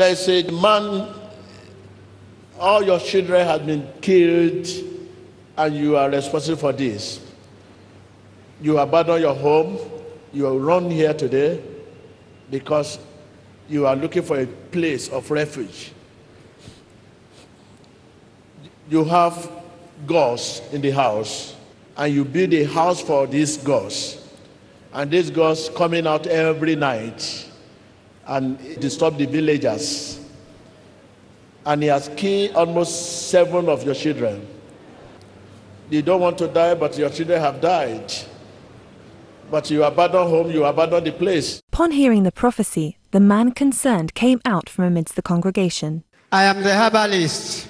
Is a man, all your children have been killed, and you are responsible for this. You abandon your home, you run here today because you are looking for a place of refuge. You have gods in the house, and you build a house for these gods. And these gods coming out every night and disturb the villagers. And he has killed almost seven of your children. You don't want to die, but your children have died. But you abandon home, you abandon the place. Upon hearing the prophecy, the man concerned came out from amidst the congregation. I am the herbalist.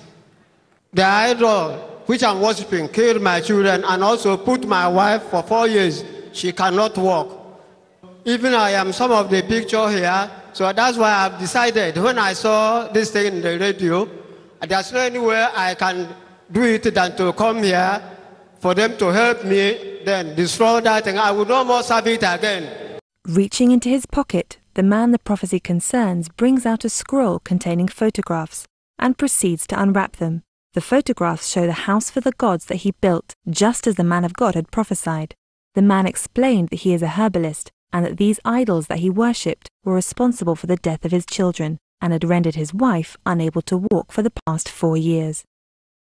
The idol which I'm worshiping killed my children and also put my wife for four years. She cannot walk. Even I am some of the picture here. So that's why I've decided when I saw this thing in the radio, there's no anywhere I can do it than to come here for them to help me, then destroy that thing. I will no more serve it again. Reaching into his pocket, the man the prophecy concerns brings out a scroll containing photographs and proceeds to unwrap them. The photographs show the house for the gods that he built, just as the man of God had prophesied. The man explained that he is a herbalist and that these idols that he worshipped were responsible for the death of his children and had rendered his wife unable to walk for the past four years.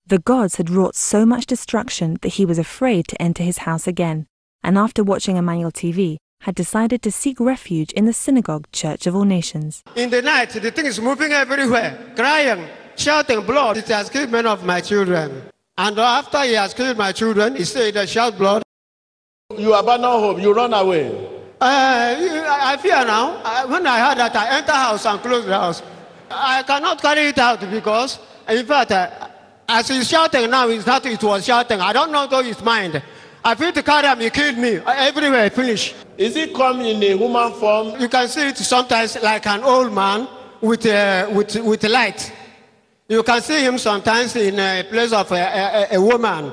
The gods had wrought so much destruction that he was afraid to enter his house again, and after watching Emmanuel TV, had decided to seek refuge in the synagogue Church of All Nations. In the night, the thing is moving everywhere, crying, shouting blood. It has killed many of my children. And after he has killed my children, he said, shout blood. You abandon home, you run away. Uh, I I fear now. I, when I heard that, I enter house and close the house. I cannot carry it out because, in fact, uh, as he's shouting now, it's not it was shouting. I don't know though his mind. I feel to carry him, he killed me. Uh, Everywhere, finish. Is it come in a human form? You can see it sometimes like an old man with, uh, with, with light. You can see him sometimes in a place of a, a, a woman.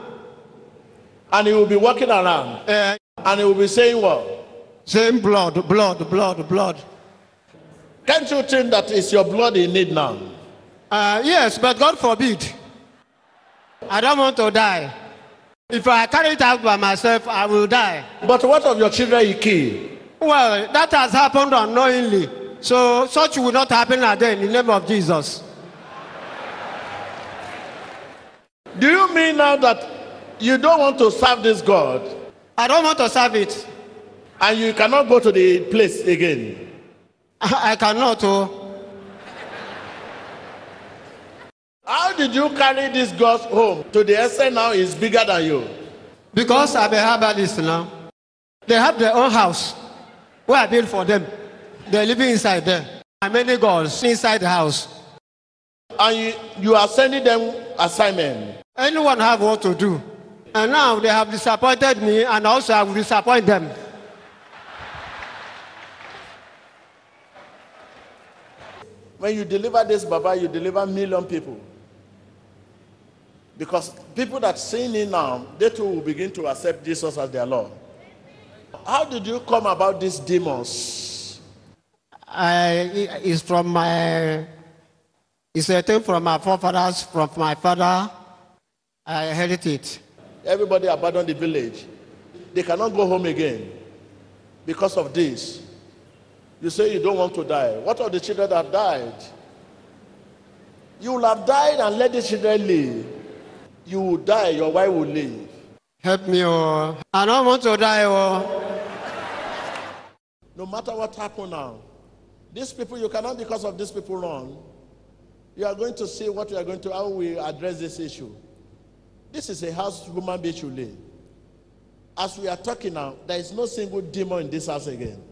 And he will be walking around. Uh, And he will be saying what? Saying blood, blood, blood, blood. Can't you think that it's your blood in need now? Uh, yes, but God forbid. I don't want to die. If I carry it out by myself, I will die. But what of your children you kill? Well, that has happened unknowingly. So such will not happen again in the name of Jesus. Do you mean now that you don't want to serve this God I don't want to serve it. And you cannot go to the place again? I, cannot. Oh. How did you carry this God home to the extent now is bigger than you? Because I'm a herbalist now. They have their own house where I built for them. They're living inside there. And many gods inside the house. And you, you are sending them assignment. Anyone have what to do. And now they have disappointed me and also I will disappoint them. When you deliver this Baba, you deliver million people. Because people that sin in now, they too will begin to accept Jesus as their Lord. How did you come about these demons? I, it's from my, it's a thing from my forefathers, from my father. I inherited it. Everybody abandoned the village. They cannot go home again because of this. You say you don't want to die. What of the children that died? You will have died and let the children live. You will die, your wife will live. Help me, oh. I don't want to die, oh. No matter what happen now, these people, you cannot because of these people run. You are going to see what we are going to, how we address this issue. This is a house human being should live. As we are talking now, there is no single demon in this house again.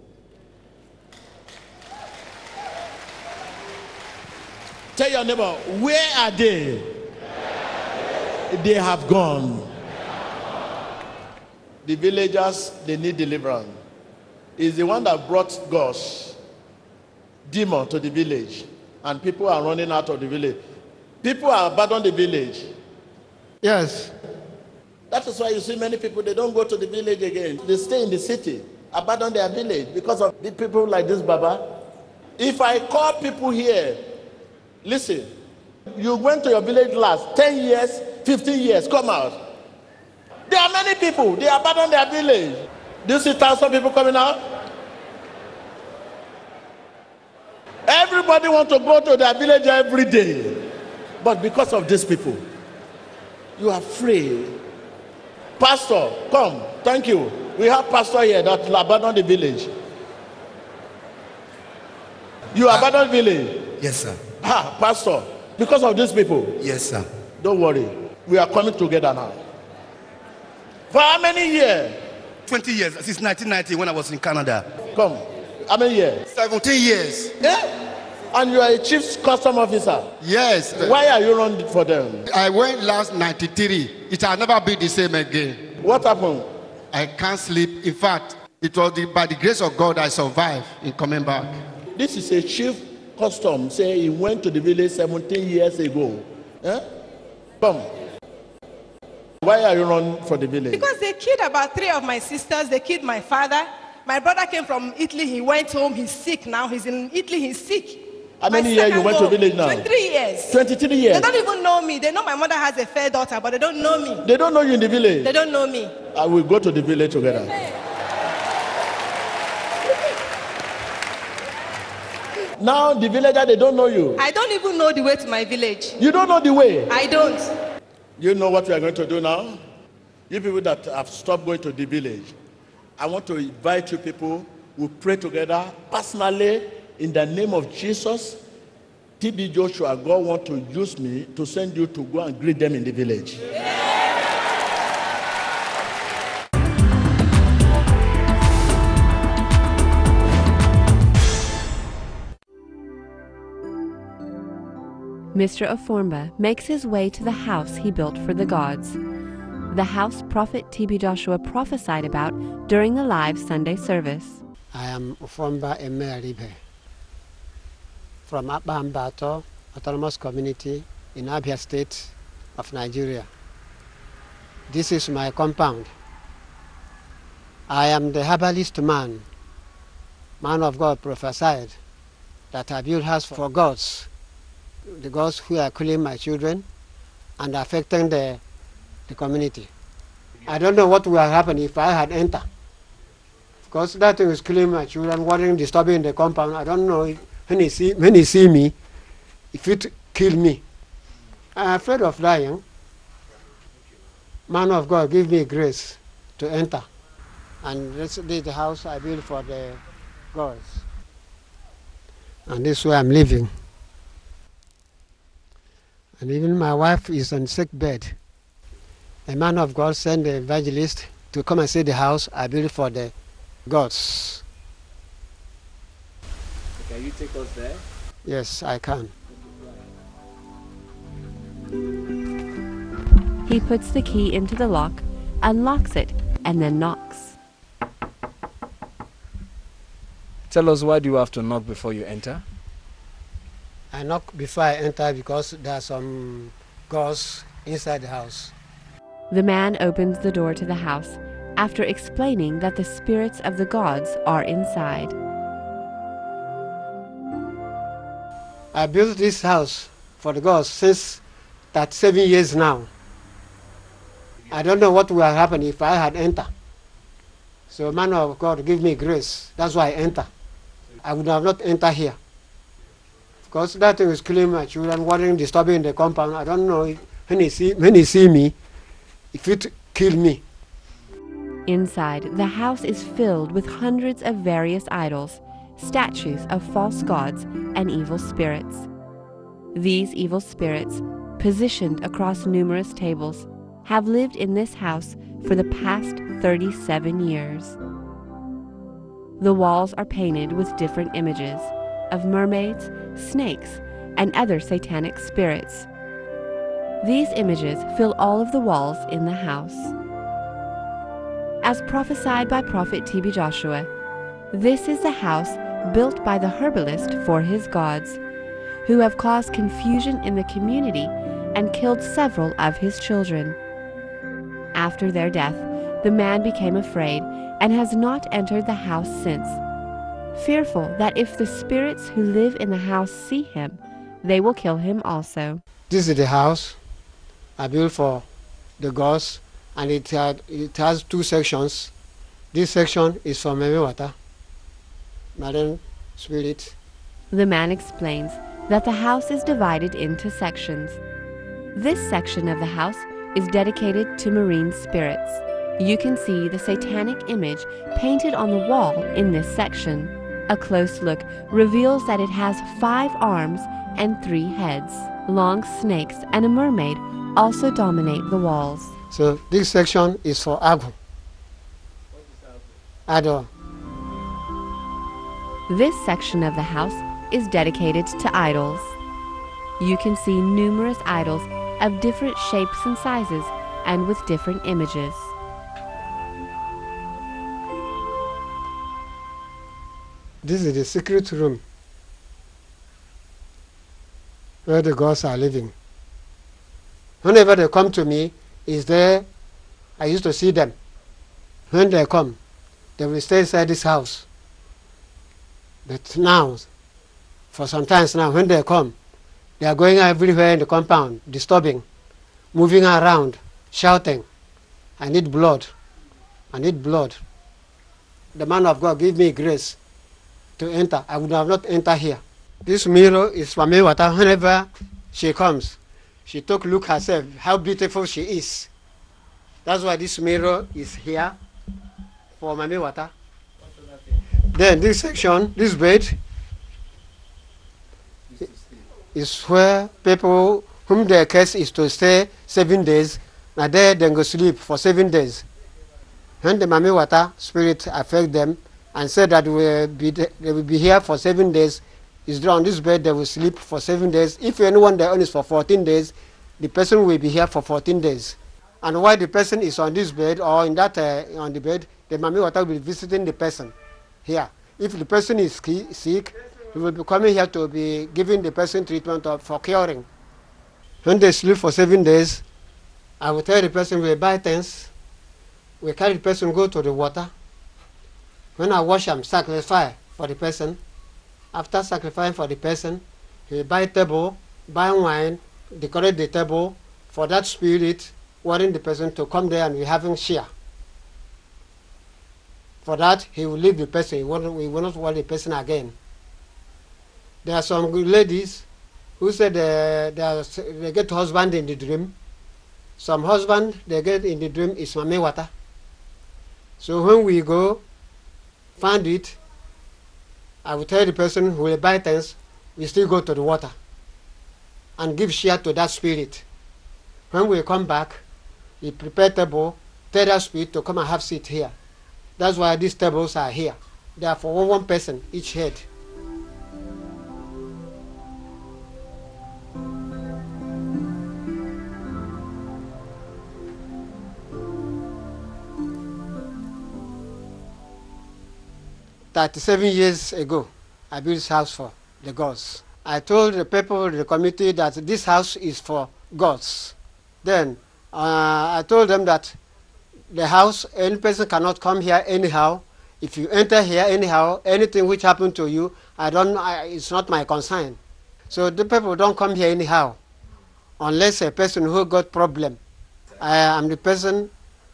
Tell your neighbor, where are they? They have gone. The villagers, they need deliverance. Is the one that brought God's demon to the village. And people are running out of the village. People are abandoned the village. Yes. That is why you see many people, they don't go to the village again. They stay in the city, abandon their village because of the people like this Baba. If I call people here Listen, you went to your village last 10 years, 15 years, come out. There are many people, they abandon their village. Do you see thousands of people coming out? Everybody want to go to their village every day. But because of these people, you are free. Pastor, come. Thank you. We have pastor here that will abandon the village. You abandon village. Yes, sir. Ah, pastor, because of these people, Yes, sir. don't worry. We are coming together now. For how many years? 20 years since 1990 when I was in Canada. Come. How many years? 17 years. Yeah? And you are a chief custom officer. Yes. Why are you running for them? I went last 93. It has never been the same again. What happened? I can't sleep. In fact, it was the, by the grace of God I survived in coming back. This is a chief custom. Say he went to the village 17 years ago. Eh? Come. Why are you running for the village? Because they killed about three of my sisters. They killed my father. My brother came from Italy. He went home. He's sick now. He's in Italy. He's sick. How many years you went to village now? 23 years. 23 years. They don't even know me. They know my mother has a fair daughter, but they don't know me. They don't know you in the village. They don't know me. I will go to the village together. Now the villager they don't know you. I don't even know the way to my village. You don't know the way. I don't. You know what we are going to do now? You people that have stopped going to the village, I want to invite you people. We pray together personally in the name of Jesus. TB Joshua, God want to use me to send you to go and greet them in the village. Mr. Oformba makes his way to the house he built for the gods, the house Prophet T.B. Joshua prophesied about during the live Sunday service. I am Ufomba Emeribe from Abambato Autonomous Community in Abia State of Nigeria. This is my compound. I am the herbalist man, man of God prophesied that I build house for gods, the gods who are killing my children and affecting the, the community. I don't know what have happened if I had entered because that thing is killing my children, worrying, disturbing the compound. I don't know if, when he see when he see me, if it kill me. I'm afraid of dying. Man of God, give me grace to enter. And this is the house I built for the gods. And this is where I'm living. And even my wife is on sick bed. A man of God sent the evangelist to come and see the house I built for the gods. Can you take us there? Yes, I can. He puts the key into the lock, unlocks it, and then knocks. Tell us why do you have to knock before you enter? I knock before I enter because there are some gods inside the house. The man opens the door to the house after explaining that the spirits of the gods are inside. I built this house for the gods since that seven years now. I don't know what would have happened if I had entered. So, man of God, give me grace. That's why I enter. I would have not entered here. Because that is killing my children, worrying, disturbing the compound. I don't know if, when he see when he see me, if it kill me. Inside, the house is filled with hundreds of various idols, statues of false gods, and evil spirits. These evil spirits, positioned across numerous tables, have lived in this house for the past 37 years. The walls are painted with different images of mermaids, snakes, and other satanic spirits. These images fill all of the walls in the house. As prophesied by Prophet T.B. Joshua, this is the house built by the herbalist for his gods, who have caused confusion in the community and killed several of his children. After their death, the man became afraid and has not entered the house since, fearful that if the spirits who live in the house see him, they will kill him also. This is the house I built for the gods, and it, had, it has two sections. This section is for Water, Marine Spirit. The man explains that the house is divided into sections. This section of the house is dedicated to marine spirits. You can see the satanic image painted on the wall in this section. A close look reveals that it has five arms and three heads. Long snakes and a mermaid also dominate the walls. So this section is for Agu. Ado. This section of the house is dedicated to idols. You can see numerous idols of different shapes and sizes and with different images. This is the secret room where the gods are living. Whenever they come to me, is there, I used to see them. When they come, they will stay inside this house. But now, for some times now, when they come, they are going everywhere in the compound, disturbing, moving around, shouting, I need blood. I need blood. The man of God give me grace to enter. I would have not entered here. This mirror is for Mami Water whenever she comes. She took look herself, how beautiful she is. That's why this mirror is here for Mami Water. Then this section, this bed, is where people whom their case is to stay seven days, and there they go sleep for seven days. When the Mami Water spirit affect them and say that will be they will be here for seven days, is on this bed they will sleep for seven days. If anyone there is for 14 days, the person will be here for 14 days. And while the person is on this bed or in that uh, on the bed, the Mami Water will be visiting the person here. If the person is sick, he will be coming here to be giving the person treatment of, for curing. When they sleep for seven days, I will tell the person we buy things, we carry the person go to the water. When I wash them, sacrifice for the person. After sacrificing for the person, he buy table, buy wine, decorate the table for that spirit, wanting the person to come there and we having share. For that, he will leave the person. He will, we will not want the person again. There are some ladies who said uh, they, are, they get husband in the dream. Some husband they get in the dream is Mami Water. So when we go find it, I will tell the person who will buy things, we still go to the water and give share to that spirit. When we come back, we prepare table, tell that spirit to come and have seat here. That's why these tables are here. They are for one person each head. Thirty-seven years ago, I built this house for the gods. I told the people the committee that this house is for gods. Then uh, I told them that the house, any person cannot come here anyhow. If you enter here anyhow, anything which happened to you, I don't. I, it's not my concern. So the people don't come here anyhow, unless a person who got problem. I am the person.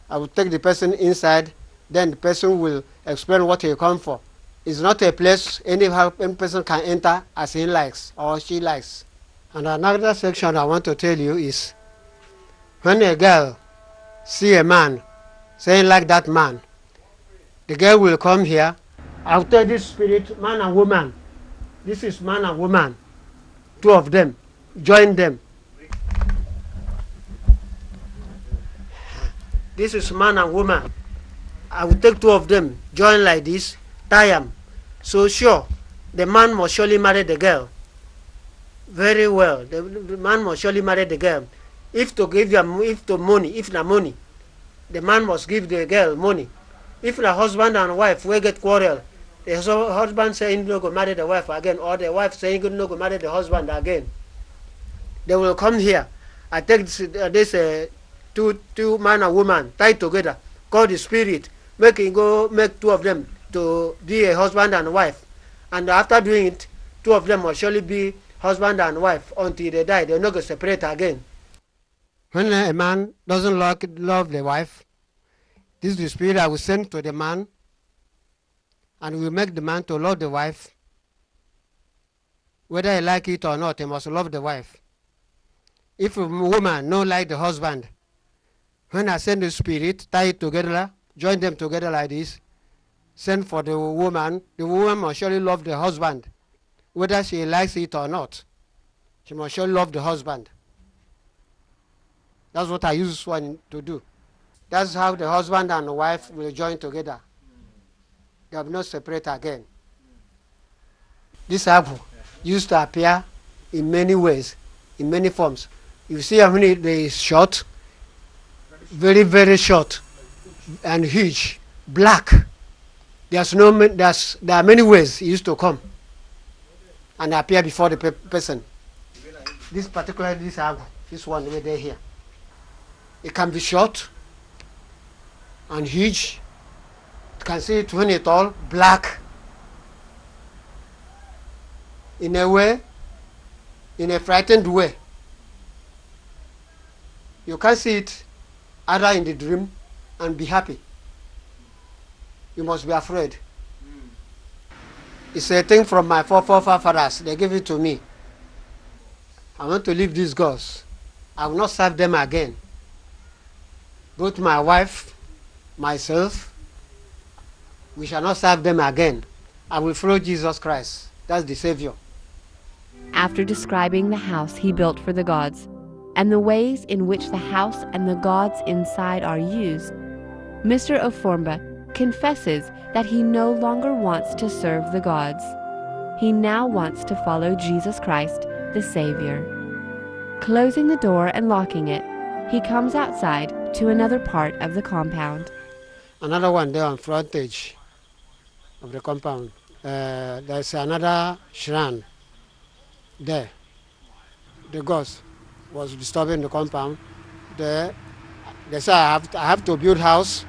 I will take the person inside. Then the person will explain what he come for. It's not a place anyhow any person can enter as he likes or she likes. And another section I want to tell you is when a girl see a man saying like that man, the girl will come here. I'll this spirit, man and woman. This is man and woman. Two of them. Join them. This is man and woman. I will take two of them, join like this, them. So sure, the man must surely marry the girl. Very well. The, the man must surely marry the girl. If to give them, if to money, if na money, the man must give the girl money. If the husband and wife will get quarrel, the husband saying no go marry the wife again, or the wife saying no go marry the husband again, they will come here. I take this, uh, this uh, two two man and woman tied together, call the spirit, make him go make two of them to be a husband and wife, and after doing it, two of them will surely be husband and wife until they die. They're not going to separate again. When a man doesn't love, love the wife, this is the spirit I will send to the man and will make the man to love the wife. Whether he like it or not, he must love the wife. If a woman no like the husband, when I send the spirit, tie it together, join them together like this, send for the woman, the woman must surely love the husband, whether she likes it or not. She must surely love the husband. That's what I use this one to do. That's how the husband and the wife will join together. They will not separate again. This apple used to appear in many ways, in many forms. You see how many they is short, very, very short, and huge, black. There's no, there's, there are many ways he used to come and appear before the pe- person. This particular, this apple, this one over there here. It can be short and huge. You can see it when it all black. In a way, in a frightened way. You can see it either in the dream and be happy. You must be afraid. It's a thing from my fore- forefathers. They gave it to me. I want to leave these gods. I will not serve them again. Both my wife, myself, we shall not serve them again. I will follow Jesus Christ. That's the Savior. After describing the house he built for the gods and the ways in which the house and the gods inside are used, Mr. Oformba confesses that he no longer wants to serve the gods. He now wants to follow Jesus Christ, the Savior. Closing the door and locking it, he comes outside to another part of the compound. Another one there on frontage of the compound. Uh, there's another shrine there. The ghost was disturbing the compound. There, they say I have, to, I have to build house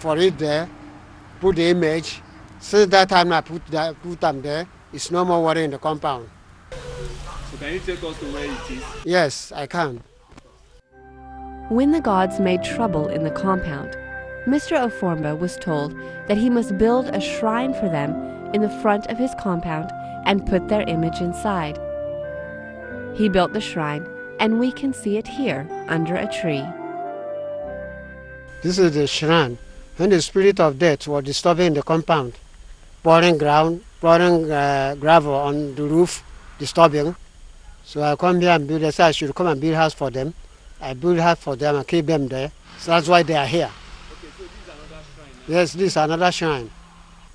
for it there, put the image. Since that time I put that, put them there, it's no more worry in the compound. So can you take us to where it is? Yes, I can. When the gods made trouble in the compound, Mr. Oformba was told that he must build a shrine for them in the front of his compound and put their image inside. He built the shrine, and we can see it here under a tree. This is the shrine. When the spirit of death was disturbing the compound, pouring ground, pouring uh, gravel on the roof, disturbing. So I come here and build. They said I should come and build house for them. I build house for them and keep them there. So that's why they are here. Yes, this is another shrine.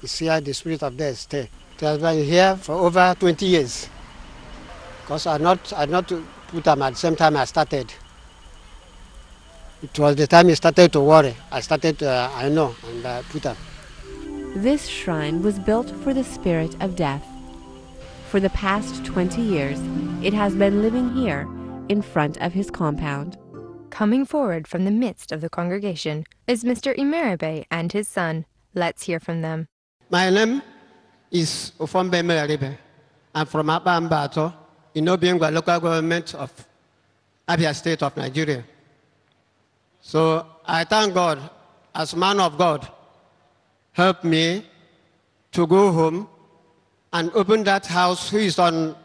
It's here the spirit of death stay. It has been here for over 20 years. Because I not I not put them at the same time I started. It was the time he started to worry. I started, uh, I know, and uh, put up. This shrine was built for the spirit of death. For the past 20 years, it has been living here in front of his compound. Coming forward from the midst of the congregation is Mr. Imeribe and his son. Let's hear from them. My name is Ofombe Melaribe. I'm from Abambato in Obi Ngwa local government of Abia State of Nigeria. So I thank God, as man of God, help me to go home and open that house who is on,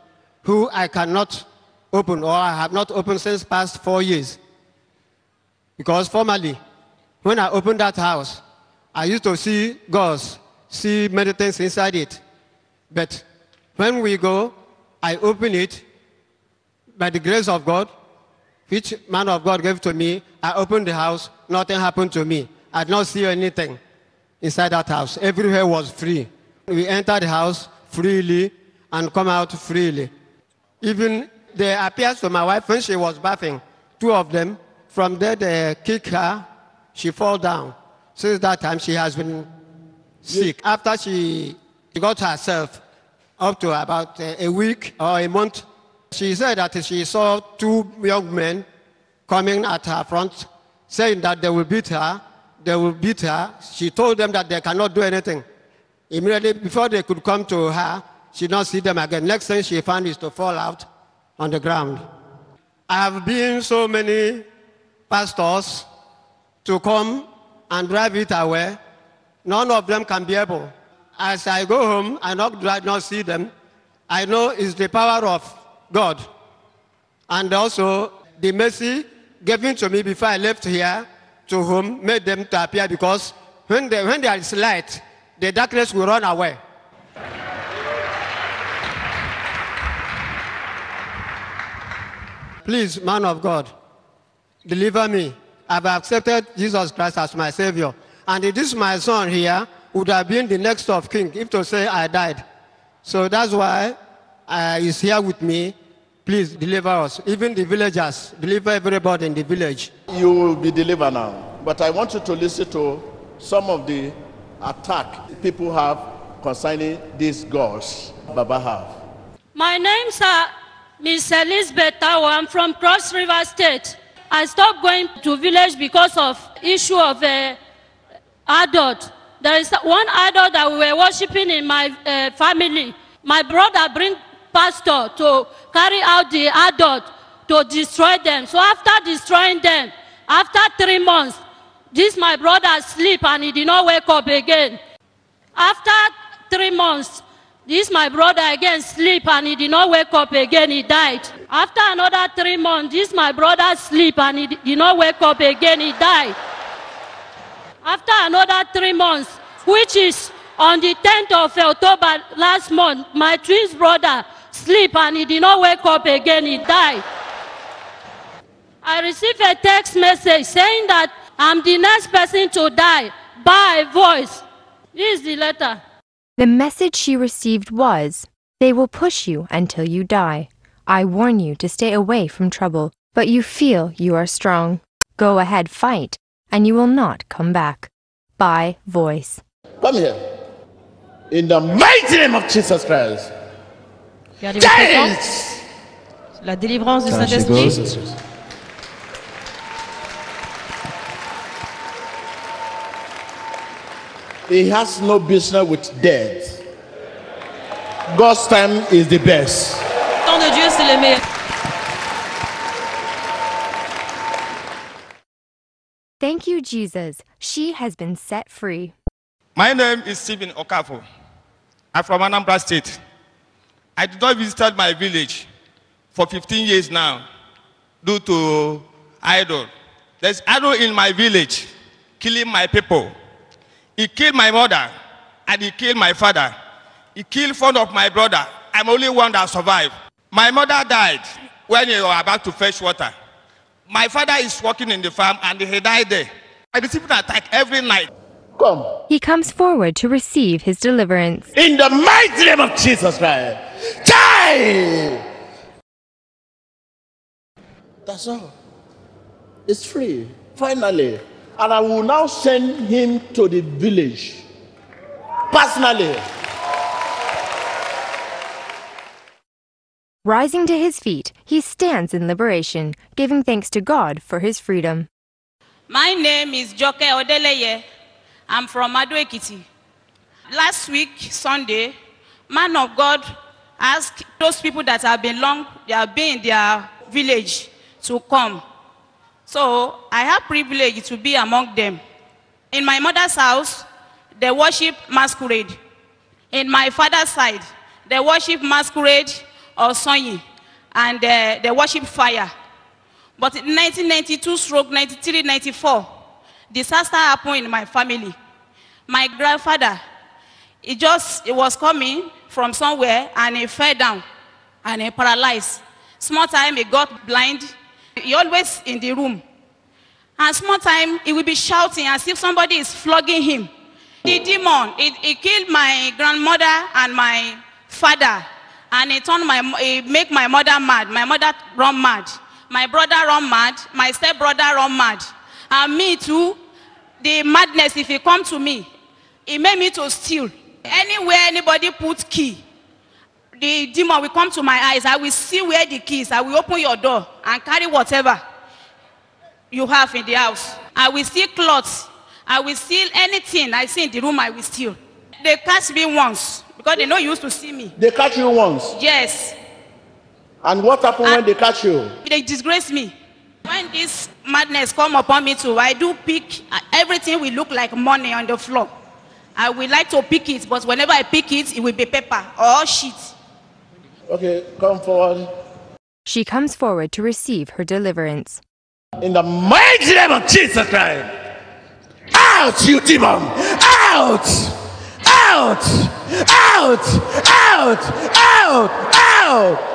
who I cannot open or I have not opened since past four years. Because formerly, when I opened that house, I used to see gods, see many things inside it. But when we go, I open it by the grace of God, which man of God gave to me. I opened the house, nothing happened to me. I did not see anything inside that house. Everywhere was free. We entered the house freely and come out freely. Even they appeared to my wife when she was bathing, two of them. From there, they kick her. She fall down. Since that time, she has been sick. After she got herself up to about a week or a month, she said that she saw two young men coming at her front, saying that they will beat her. They will beat her. She told them that they cannot do anything. Immediately before they could come to her, She not see them again. Next thing she found is to fall out on the ground. I have been so many pastors to come and drive it away. None of them can be able. As I go home, I not, I not see them. I know it's the power of God. And also the mercy given to me before I left here to whom made them to appear because when, they, when there is light, the darkness will run away. Please, man of God, deliver me. I've accepted Jesus Christ as my Savior. And it is my son here would have been the next of king if to say I died. So that's why uh, he's here with me. Please deliver us. Even the villagers, deliver everybody in the village. You will be delivered now. But I want you to listen to some of the attack people have concerning these gods Baba have. My name's uh, Miss Elizabeth Tao. I'm from Cross River State. I stopped going to village because of issue of uh, adult. There is one idol that we were worshiping in my uh, family. My brother bring pastor to carry out the adult to destroy them. So after destroying them, after three months, this my brother sleep and he did not wake up again. After three months, this my brother again sleep and he did not wake up again. He died. After another three months, this my brother sleep and he did not wake up again. He died. After another three months, which is on the 10th of October last month, my twin brother sleep and he did not wake up again. He died. I received a text message saying that I'm the next person to die by voice. This is the letter. The message she received was, They will push you until you die. I warn you to stay away from trouble, but you feel you are strong. Go ahead, fight, and you will not come back. By voice. Come here. In the mighty name of Jesus Christ. Regardez votre sang. La délivrance du Saint-Esprit. He has no business with death. God's time is the best. Le temps de Dieu, c'est le meilleur. Thank you, Jesus. She has been set free. My name is Stephen Okafor. I'm from Anambra State. I did not visit my village for 15 years now due to idol. There's idol in my village killing my people. He killed my mother and he killed my father. He killed one of my brother. I'm only one that survived. My mother died when they were about to fetch water. My father is working in the farm and he died there. I receive an attack every night. Come. He comes forward to receive his deliverance. In the mighty name of Jesus Christ. Die! That's all. It's free. Finally. And I will now send him to the village. Personally. Rising to his feet, he stands in liberation, giving thanks to God for his freedom. My name is Joke Odeleye. I'm from Ado Ekiti. Last week, Sunday, man of God asked those people that have been long, they have been in their village to come. So I have privilege to be among them. In my mother's house, they worship masquerade. In my father's side, they worship masquerade or sonyi, and uh, they worship fire. But in 1992 stroke 93 94, disaster happened in my family. My grandfather, he just he was coming from somewhere and he fell down and he paralyzed. Small time he got blind. He always in the room. And small time he will be shouting as if somebody is flogging him. The demon, it, it killed my grandmother and my father. And it turned my, it make my mother mad. My mother run mad. My brother run mad. My stepbrother run mad. And me too, the madness, if it come to me, it made me to steal. Anywhere anybody put key, the demon will come to my eyes. I will see where the key is. I will open your door and carry whatever you have in the house. I will steal clothes. I will steal anything I see in the room, I will steal. They catch me once because they know you used to see me. They catch you once. Yes, And what happened when they catch you? they disgrace me. When this madness come upon me too, I do pick uh, everything will look like money on the floor. I will like to pick it, but whenever I pick it, it will be paper or sheet. Okay, come forward. She comes forward to receive her deliverance. In the mighty name of Jesus Christ. Out, you demon! Out! Out! Out! Out! Out! Out!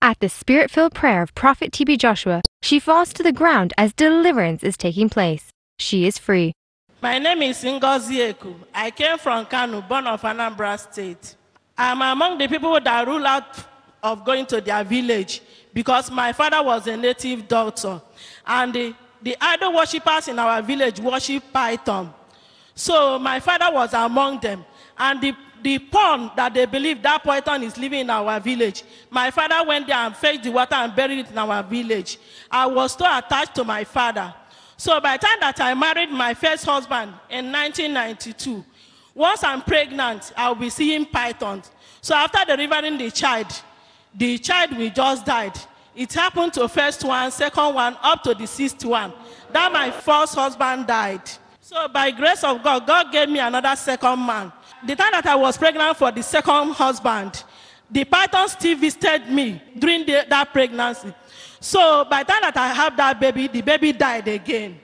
At the spirit filled prayer of Prophet TB Joshua, she falls to the ground as deliverance is taking place. She is free. My name is Ngozi Eku. I came from Kanu, born of Anambra State. I'm among the people that rule out of going to their village because my father was a native doctor. And the, the idol worshippers in our village worship Python. So my father was among them. And the, the pond that they believe that Python is living in our village, my father went there and fetched the water and buried it in our village. I was so attached to my father. So by the time that I married my first husband in 1992, once I'm pregnant, I'll be seeing pythons. So after delivering the child, the child will just died. It happened to first one, second one, up to the sixth one. That my first husband died. So by grace of God, God gave me another second man. The time that I was pregnant for the second husband, the python still visited me during the, that pregnancy. So by the time that I have that baby, the baby died again.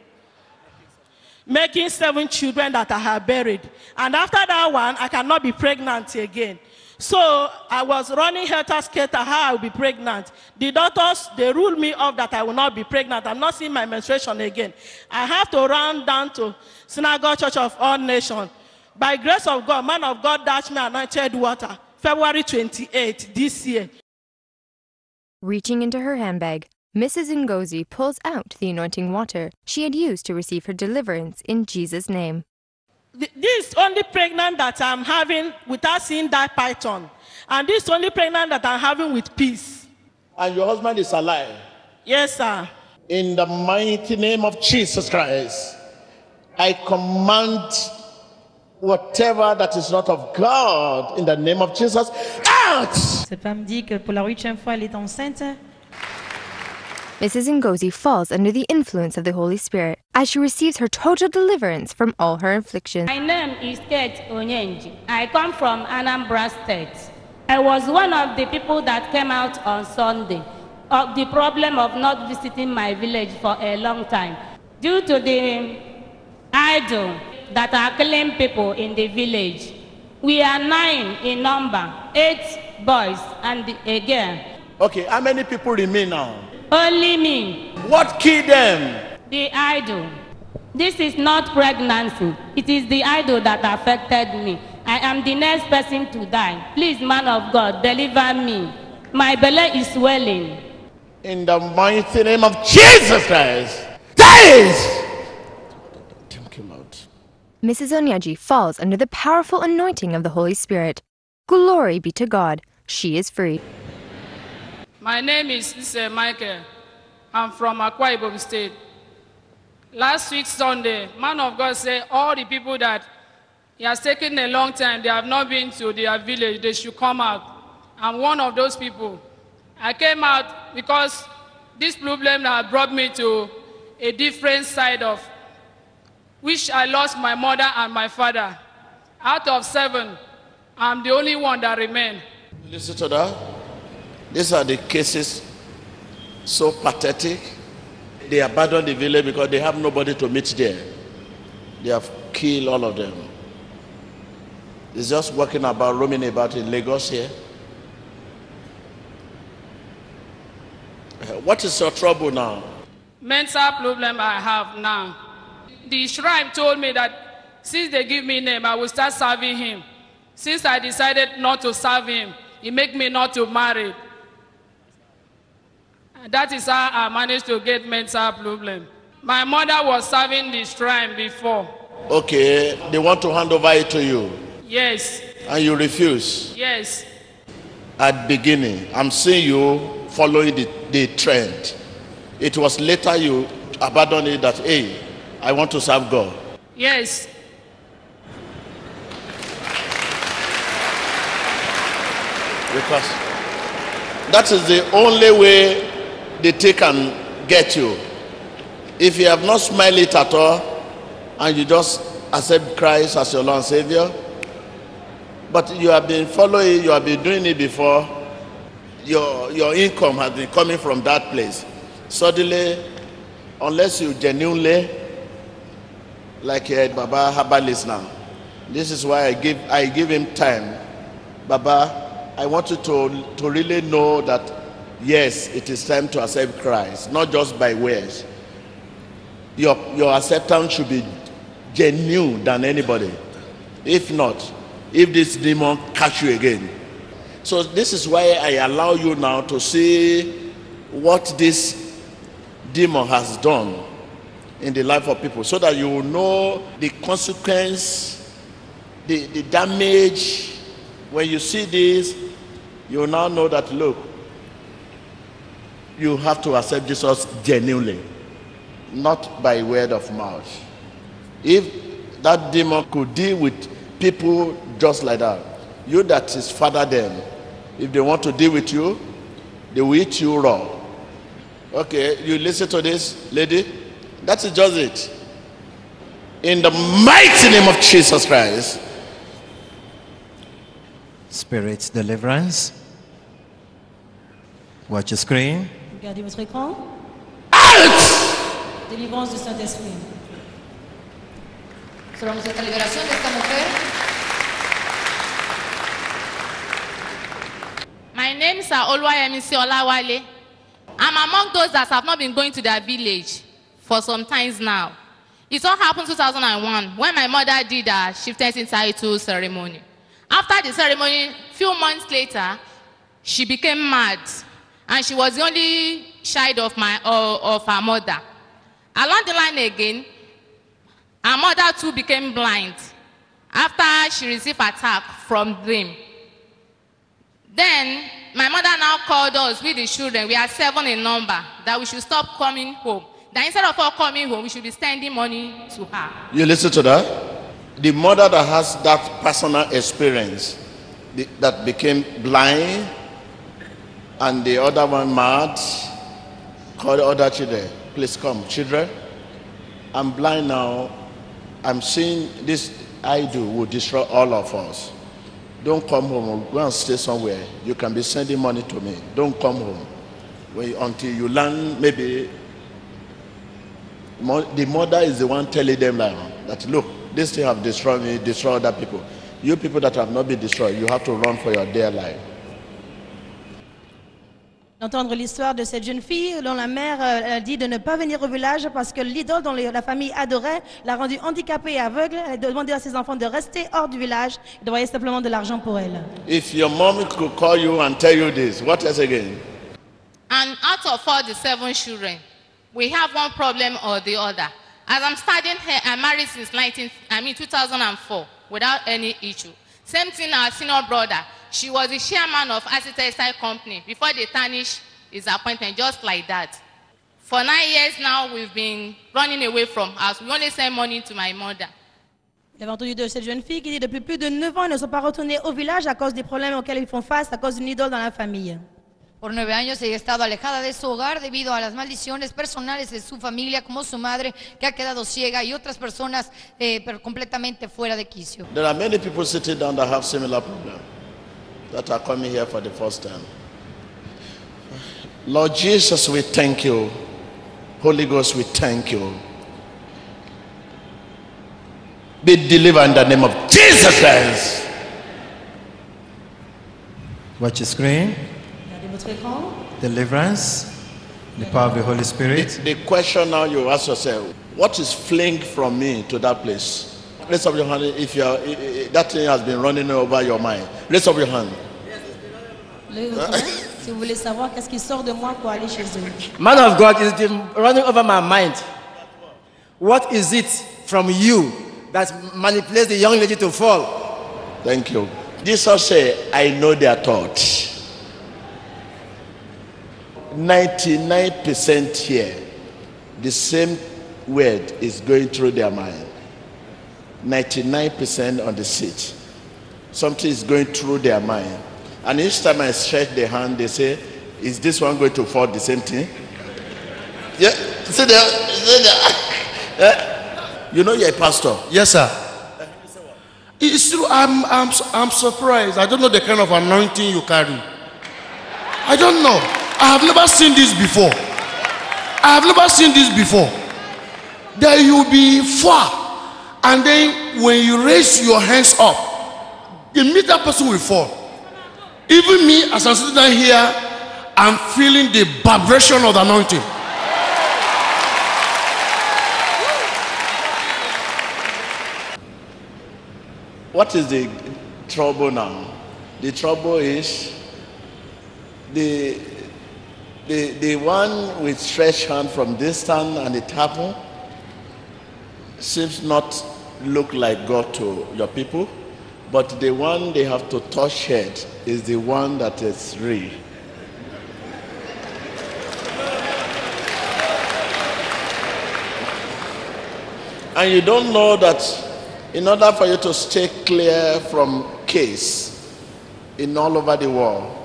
Making seven children that I have buried. And after that one, I cannot be pregnant again. So I was running helter skelter how I will be pregnant. The doctors, they ruled me off that I will not be pregnant. I'm not seeing my menstruation again. I have to run down to Synagogue Church of All Nations. By grace of God, man of God dashed me anointed water. February 28 this year. Reaching into her handbag, Mrs. Ngozi pulls out the anointing water she had used to receive her deliverance in Jesus' name. This is only pregnant that I'm having without seeing that python. And this only pregnant that I'm having with peace. And your husband is alive. Yes, sir. In the mighty name of Jesus Christ, I command whatever that is not of God in the name of Jesus out. Cette femme dit que pour la huitième fois, elle est enceinte. Mrs. Ngozi falls under the influence of the Holy Spirit as she receives her total deliverance from all her afflictions. My name is Kate Onyenji. I come from Anambra State. I was one of the people that came out on Sunday of the problem of not visiting my village for a long time due to the idol that are killing people in the village. We are nine in number, eight boys and a girl. Okay, how many people remain now? Only me. What killed them? The idol. This is not pregnancy. It is the idol that affected me. I am the next person to die. Please, man of God, deliver me. My belly is swelling. In the mighty name of Jesus Christ. Dies! Mrs. Onyeji falls under the powerful anointing of the Holy Spirit. Glory be to God. She is free. My name is Ise uh, Michael. I'm from Akwa Ibom State. Last week Sunday, man of God said all the people that it has taken a long time, they have not been to their village, they should come out. I'm one of those people. I came out because this problem had brought me to a different side of which I lost my mother and my father. Out of seven, I'm the only one that remained. Listen to that. These are the cases so pathetic. They abandon the village because they have nobody to meet there. They have killed all of them. It's just walking about, roaming about in Lagos here. Uh, What is your trouble now? mental problem I have now. The shrine told me that since they give me name, I will start serving him. Since I decided not to serve him, he make me not to marry. And that is how I managed to get mental problem. My mother was serving the shrine before. Okay, they want to hand over it to you Yes, and you refuse. yes. At beginning, I'm seeing you following the, the trend. It was later you abandoned it that, hey, I want to serve God. Yes. Because that is the only way the thing can get you. If you have not smiled it at all and you just accept Christ as your Lord and Savior, but you have been following, you have been doing it before, your, your income has been coming from that place. Suddenly, unless you genuinely, like uh, Baba Habalis now, this is why I give, I give him time. Baba, I want you to, to really know that yes, it is time to accept Christ, not just by words. Your, your acceptance should be genuine than anybody. If not, if this demon catch you again. So this is why I allow you now to see what this demon has done in the life of people so that you will know the consequence, the, the damage. When you see this, you now know that look, you have to accept Jesus genuinely, not by word of mouth. If that demon could deal with people just like that, you that is father them, if they want to deal with you, they will eat you raw. Okay, you listen to this, lady? That is just it. In the mighty name of Jesus Christ. Spirit deliverance. Watch your screen. Regardez votre écran. Délivrance du Saint-Esprit. Solo esta liberación de esta mujer. My name is Oluwayemisi Olawale. I'm among those that have not been going to their village for some times now. It all happened 2001 when my mother did a chieftaincy title ceremony. After the ceremony, few months later, she became mad, and she was the only child of my uh, of her mother. Along the line again, her mother too became blind after she received attack from them. Then my mother now called us with the children. We are seven in number. That we should stop coming home. That instead of her coming home, we should be sending money to her. You listen to that? The mother that has that personal experience that became blind and the other one mad, call the other children. Please come, children. I'm blind now. I'm seeing this idol will destroy all of us. Don't come home. Go and stay somewhere. You can be sending money to me. Don't come home. You- until you learn, maybe the mother is the one telling them like, that look this thing have destroyed me destroy other people you people that have not been destroyed you have to run for your dear life D'entendre l'histoire de cette jeune fille dont la mère euh, a dit de ne pas venir au village parce que l'idole dont les- la famille adorait l'a rendue handicapée et aveugle. Elle a demandé à ses enfants de rester hors du village et d'envoyer simplement de l'argent pour elle. if your mom could call you and tell you this what else again? And out of all the seven children, we have one problem or the other. As I'm studying here, I'm married since 19, I mean 2004 without any issue. Same thing our senior brother. She was the chairman of Acid Textile Company before they tarnished his appointment, just like that. For nine years now, we've been running away from house. We only send money to my mother. Vous avez entendu de cette jeune fille qui dit depuis plus de 9 ans, ne sont pas retournés au village à cause des problèmes auxquels ils font face à cause d'une idole dans la famille. Por nueve años ella ha estado alejada de su hogar debido a las maldiciones personales de su familia, como su madre, que ha quedado ciega, y otras personas eh, pero completamente fuera de quicio. there are many people sitting down that have similar problem that are coming here for the first time lord jesus we thank you holy ghost we thank you be delivered in the name of jesus christ Watch your screen. Regardez votre écran. Deliverance. The power of the Holy Spirit. The question now you ask yourself, what is fleeing from me to that place? Raise up your hand if you are, i- i- that thing has been running over your mind. Raise up your hand. Levez votre main si vous voulez savoir qu'est-ce qui sort de moi pour aller chez eux. Man of God is been running over my mind. What is it from you that manipulates the young lady to fall? Thank you. Jesus said, I know their thoughts. 99% here, the same word is going through their mind. 99% on the seat. Something is going through their mind. And each time I stretch the hand, they say, Is this one going to fall the same thing? Yeah, see there, see there. Eh, You know you're a pastor. Yes, sir. It's true. I'm, I'm, I'm surprised. I don't know the kind of anointing you carry. I don't know. I have never seen this before. I have never seen this before. That you'll be far, and then when you raise your hands up, the meter person will fall. Even me, as I'm sitting down here, I'm feeling the vibration of the anointing. What is the trouble now? The trouble is the the the one with stretched hand from distance and it happened seems not look like God to your people, but the one they have to touch head is the one that is real. And you don't know that in order for you to stay clear from case in all over the world,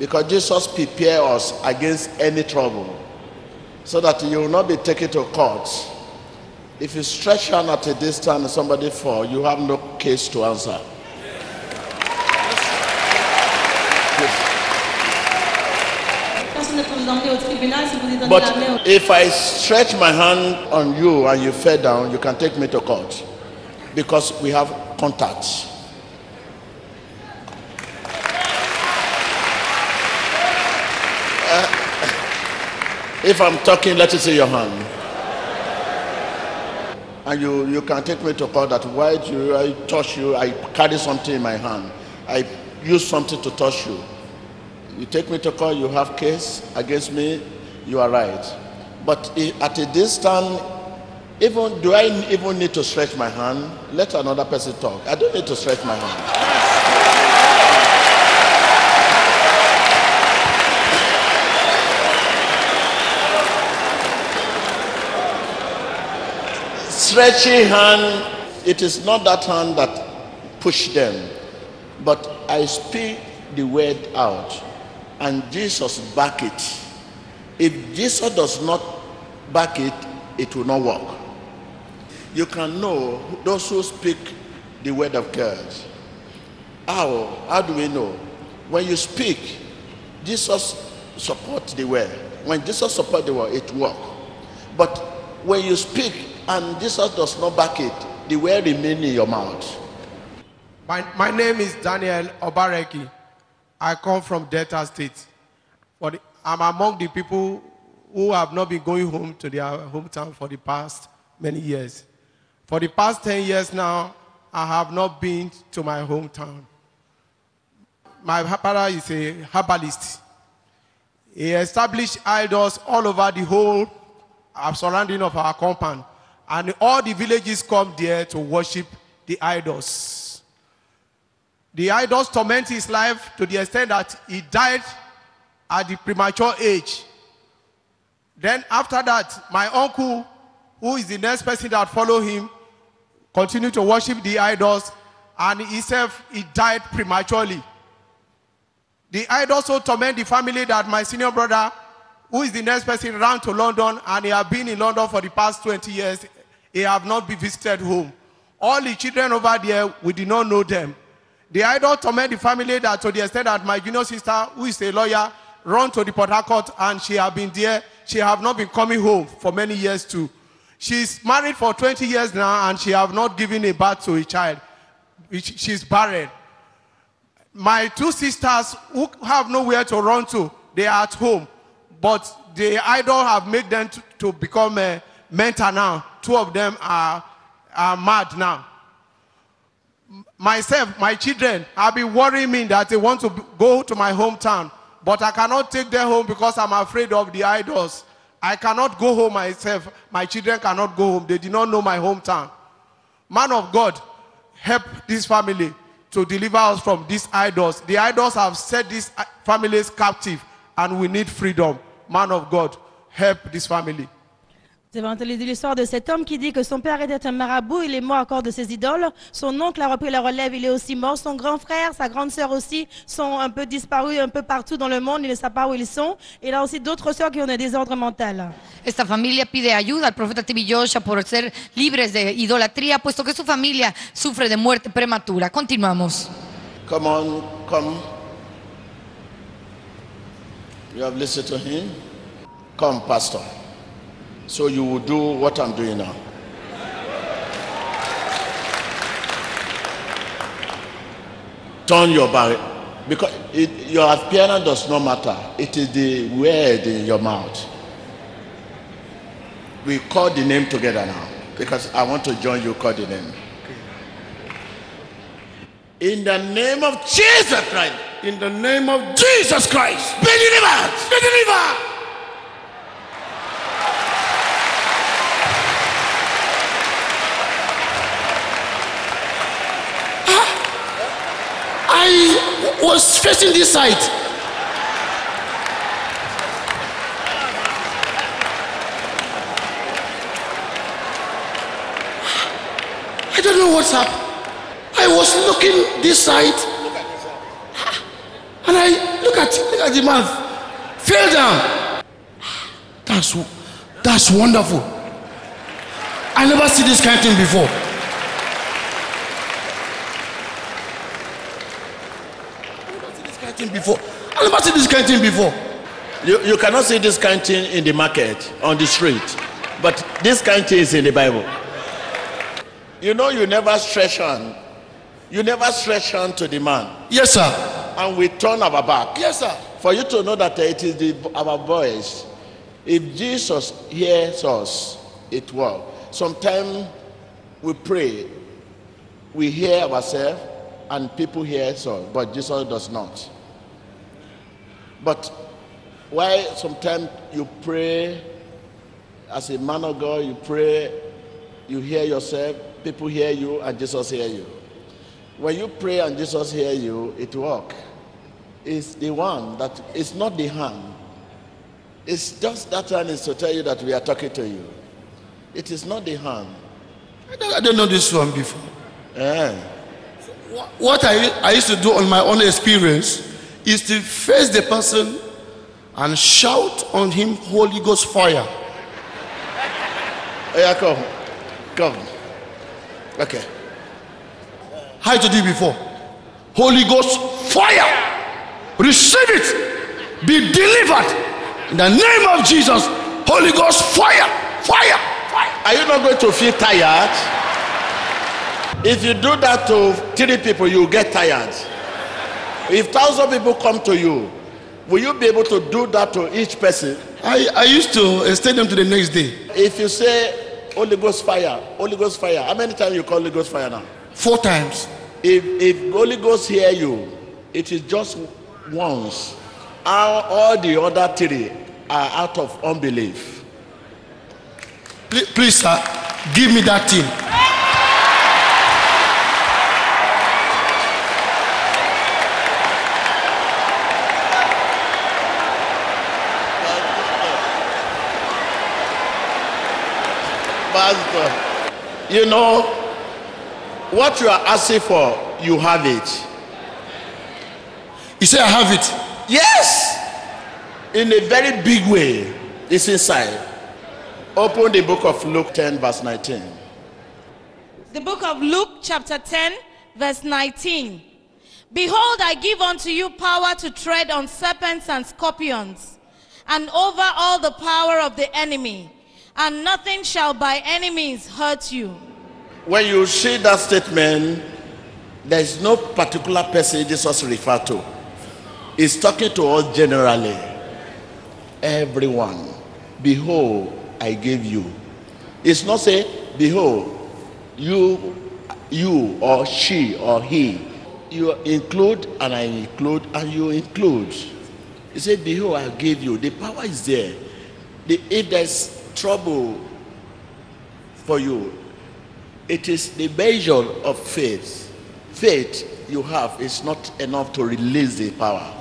because Jesus prepared us against any trouble, so that you will not be taken to court. If you stretch hand at a distance and somebody fall, you have no case to answer. But if I stretch my hand on you and you fell down, you can take me to court because we have contacts. If I'm talking, let us see your hand. And you, you can take me to court that why do I touch you? I carry something in my hand. I use something to touch you. You take me to court, you have case against me, you are right. But at a distance, even do I even need to stretch my hand? Let another person talk. I don't need to stretch my hand. Stretching hand, it is not that hand that push them, but I speak the word out, and Jesus back it. If Jesus does not back it, it will not work. You can know those who speak the word of God. How? How do we know? When you speak, Jesus support the word. When Jesus support the word, it work. But when you speak and Jesus does not back it, the word remain in your mouth. My, my name is Daniel Obareki. I come from Delta State. The, I'm among the people who have not been going home to their hometown for the past many years. For the past 10 years now, I have not been to my hometown. My father is a herbalist. He established idols all over the whole uh, surrounding of our compound. And all the villages come there to worship the idols. The idols torment his life to the extent that he died at the premature age. Then after that, my uncle, who is the next person that follow him, continued to worship the idols, and himself he died prematurely. The idols also torment the family that my senior brother, who is the next person, ran to London, and he have been in London for the past 20 years. He have not been visited home. All the children over there, we did not know them. The idol torment the family that to the extent that my junior sister, who is a lawyer, run to the Port Harcourt and she have been there. She have not been coming home for many years too. She's married for 20 years now and she have not given a birth to a child. She's barren. My two sisters who have nowhere to run to, they are at home. But the idol have made them to, to become a mentor now. Two of them are, are mad now myself, my children, have been worrying me that they want to go to my hometown, but I cannot take them home because I'm afraid of the idols. I cannot go home myself. My children cannot go home. They do not know my hometown. Man of God, help this family to deliver us from these idols. The idols have set these uh, families captive, and we need freedom. Man of God, help this family. Vous avez entendu l'histoire de cet homme qui dit que son père était un marabout, il est mort à cause de ses idoles. Son oncle a repris la relève, il est aussi mort. Son grand frère, sa grande sœur aussi sont un peu disparus un peu partout dans le monde, il ne sait pas où ils sont. Il a aussi d'autres sœurs qui ont un désordre mental. Esta familia pide ayuda al profeta Joshua por ser libres de idolatría, puesto que su familia sufre de muerte prematura. Continuamos. Come on, come. You have listened to him? Come, Pastor. So you will do what I'm doing now. Turn your back. Because it, your appearance does not matter. It is the word in your mouth. We call the name together now. Because I want to join you, call the name. In the name of Jesus Christ. In the name of Jesus Christ. Be delivered. Be delivered. I was facing this side. I don't know what's up. I was looking this side, and I look at look at the man, fell down. That's that's wonderful. I never see this kind of thing before. kind of thing before. I never seen this kind of thing before. You, you cannot see this kind of thing in the market, on the street. But this kind of thing is in the Bible. You know, you never stretch hand. You never stretch hand to the man. Yes, sir. And we turn our back. Yes, sir. For you to know that it is the, our voice. If Jesus hears us, it will. Sometimes we pray, we hear ourselves, and people hear us, but Jesus does not. But why sometimes you pray as a man of God, you pray, you hear yourself, people hear you, and Jesus hear you. When you pray and Jesus hear you, it work. It's the one that it's not the hand. It's just that hand is to tell you that we are talking to you. It is not the hand. I don't, I don't know this one before. Yeah. What I, I used to do on my own experience is to face the person and shout on him Holy Ghost fire. Oh, yeah, come. Come. Okay. How to do before? Holy Ghost fire. Receive it. Be delivered. In the name of Jesus. Holy Ghost fire. Fire. Fire. Are you not going to feel tired? If you do that to three people, you get tired. If thousand people come to you, will you be able to do that to each person? I, I used to uh, extend them to the next day. If you say Holy Ghost fire, Holy Ghost fire, how many times you call Holy Ghost fire now? Four times. If if Holy Ghost hear you, it is just once. All, all the other three are out of unbelief. Please, please, sir, give me that thing. Pastor, you know, what you are asking for, you have it. You say, I have it? Yes! In a very big way. It's inside. Open the book of Luke 10, verse 19. The book of Luke, chapter 10, verse 19. Behold, I give unto you power to tread on serpents and scorpions, and over all the power of the enemy, and nothing shall by any means hurt you. When you see that statement, there is no particular person Jesus referred to. He's talking to us generally. Everyone. Behold, I gave you. It's not say, behold, you, you or she or he. You include and I include and you include. He said, behold, I gave you. The power is there. The, if there's trouble for you, it is the measure of faith. Faith you have is not enough to release the power.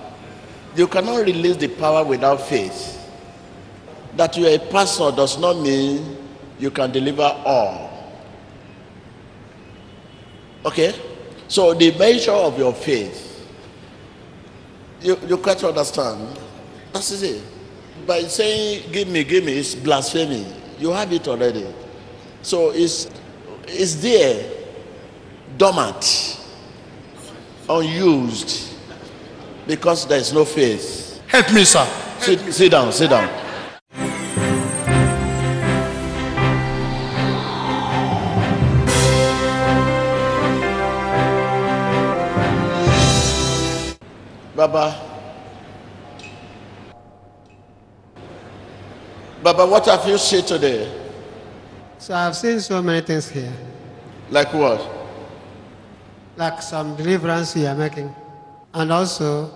You cannot release the power without faith. That you are a pastor does not mean you can deliver all. Okay? So the measure of your faith, you, you quite understand. That's it. By saying, give me, give me, it's blasphemy. You have it already. So it's, it's there, dormant, unused, because there is no faith. Help me, sir. Sit, sit down, sit down. Baba. Baba, what have you seen today? So I've seen so many things here, Like what? like some deliverance you are making. And also,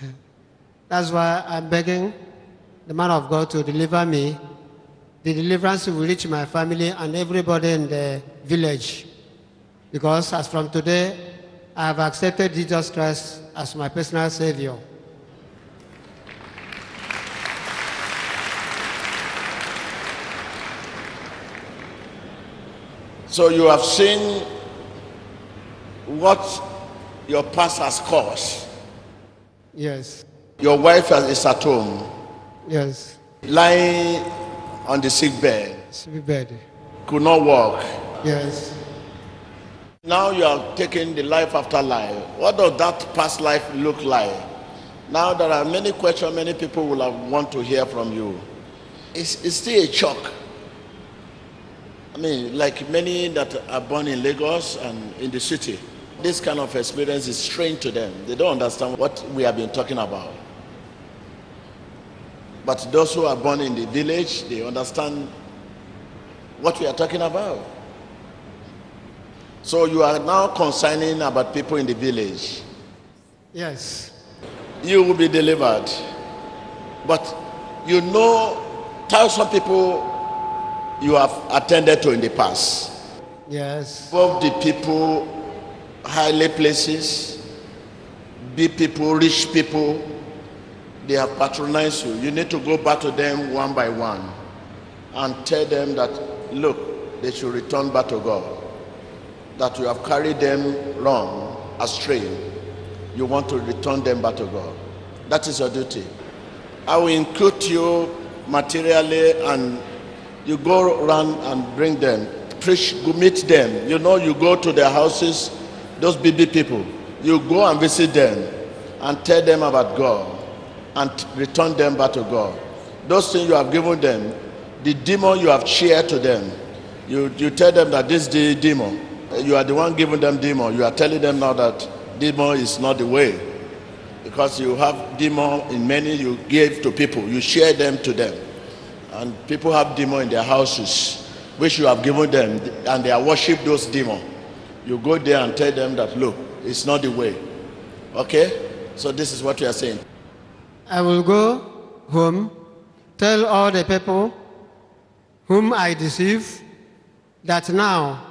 that's why I'm begging the man of God to deliver me. The deliverance will reach my family and everybody in the village. Because as from today, I have accepted Jesus Christ as my personal Savior. So you have seen what your past has caused. Yes, Your wife is at home, yes, lying on the sick bed, sweet bed. could not walk. Yes. Now you are taking the life after life. What does that past life look like? Now there are many questions many people will have want to hear from you. It's, it's still a shock. I mean, like many that are born in Lagos and in the city, this kind of experience is strange to them. They don't understand what we have been talking about. But those who are born in the village, they understand what we are talking about. So you are now concerning about people in the village. Yes. You will be delivered. But you know thousand people you have attended to in the past. Yes. Both the people, highly places, big people, rich people, they have patronized you. You need to go back to them one by one and tell them that, look, they should return back to God. That you have carried them wrong, astray. You want to return them back to God. That is your duty. I will include you materially and you go around and bring them. Preach, go meet them. You know, you go to their houses, those baby people. You go and visit them and tell them about God and return them back to God. Those things you have given them, the demon you have shared to them, you, you tell them that this is the demon. You are the one giving them demon. You are telling them now that demon is not the way. Because you have demon in many you gave to people. You share them to them. And people have demon in their houses, which you have given them, and they are worship those demon. You go there and tell them that, look, it's not the way. Okay? So this is what we are saying. I will go home, tell all the people whom I deceive that now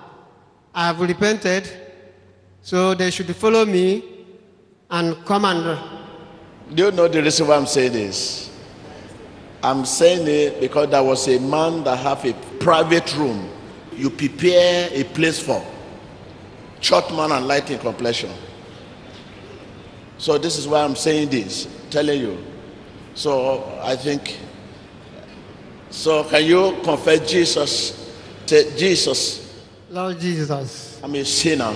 I have repented, so they should follow me and come and. Do you know the reason why I'm saying this? I'm saying it because there was a man that have a private room. You prepare a place for. Short man and light in complexion. So this is why I'm saying this, telling you. So I think. So can you confess Jesus? Say, Jesus, Lord Jesus, I'm a sinner.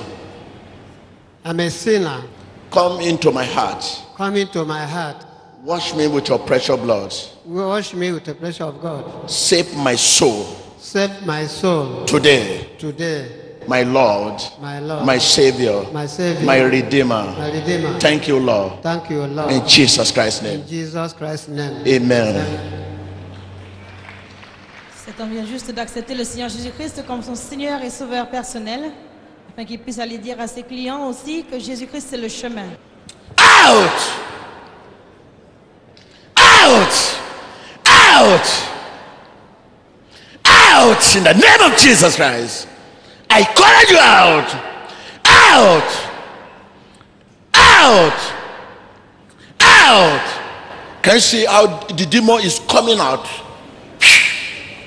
I'm a sinner. Come into my heart. Come into my heart. Wash me with your precious blood. Wash me with the pressure of God. Save my soul Save my soul today. today. My Lord, My Lord. my Savior, My Savior. my Redeemer. My Redeemer. Thank you, Lord. Thank you, Lord. In Jesus Christ's name. In Jesus Christ's name. Amen. Cet homme vient juste d'accepter le Seigneur Jésus-Christ comme son Seigneur et Sauveur personnel, afin qu'il puisse aller dire à ses clients aussi que Jésus-Christ c'est le chemin. Out! Out! Out! Out in the name of Jesus Christ. I call you out. Out! Out! Out! Can you see how the demon is coming out?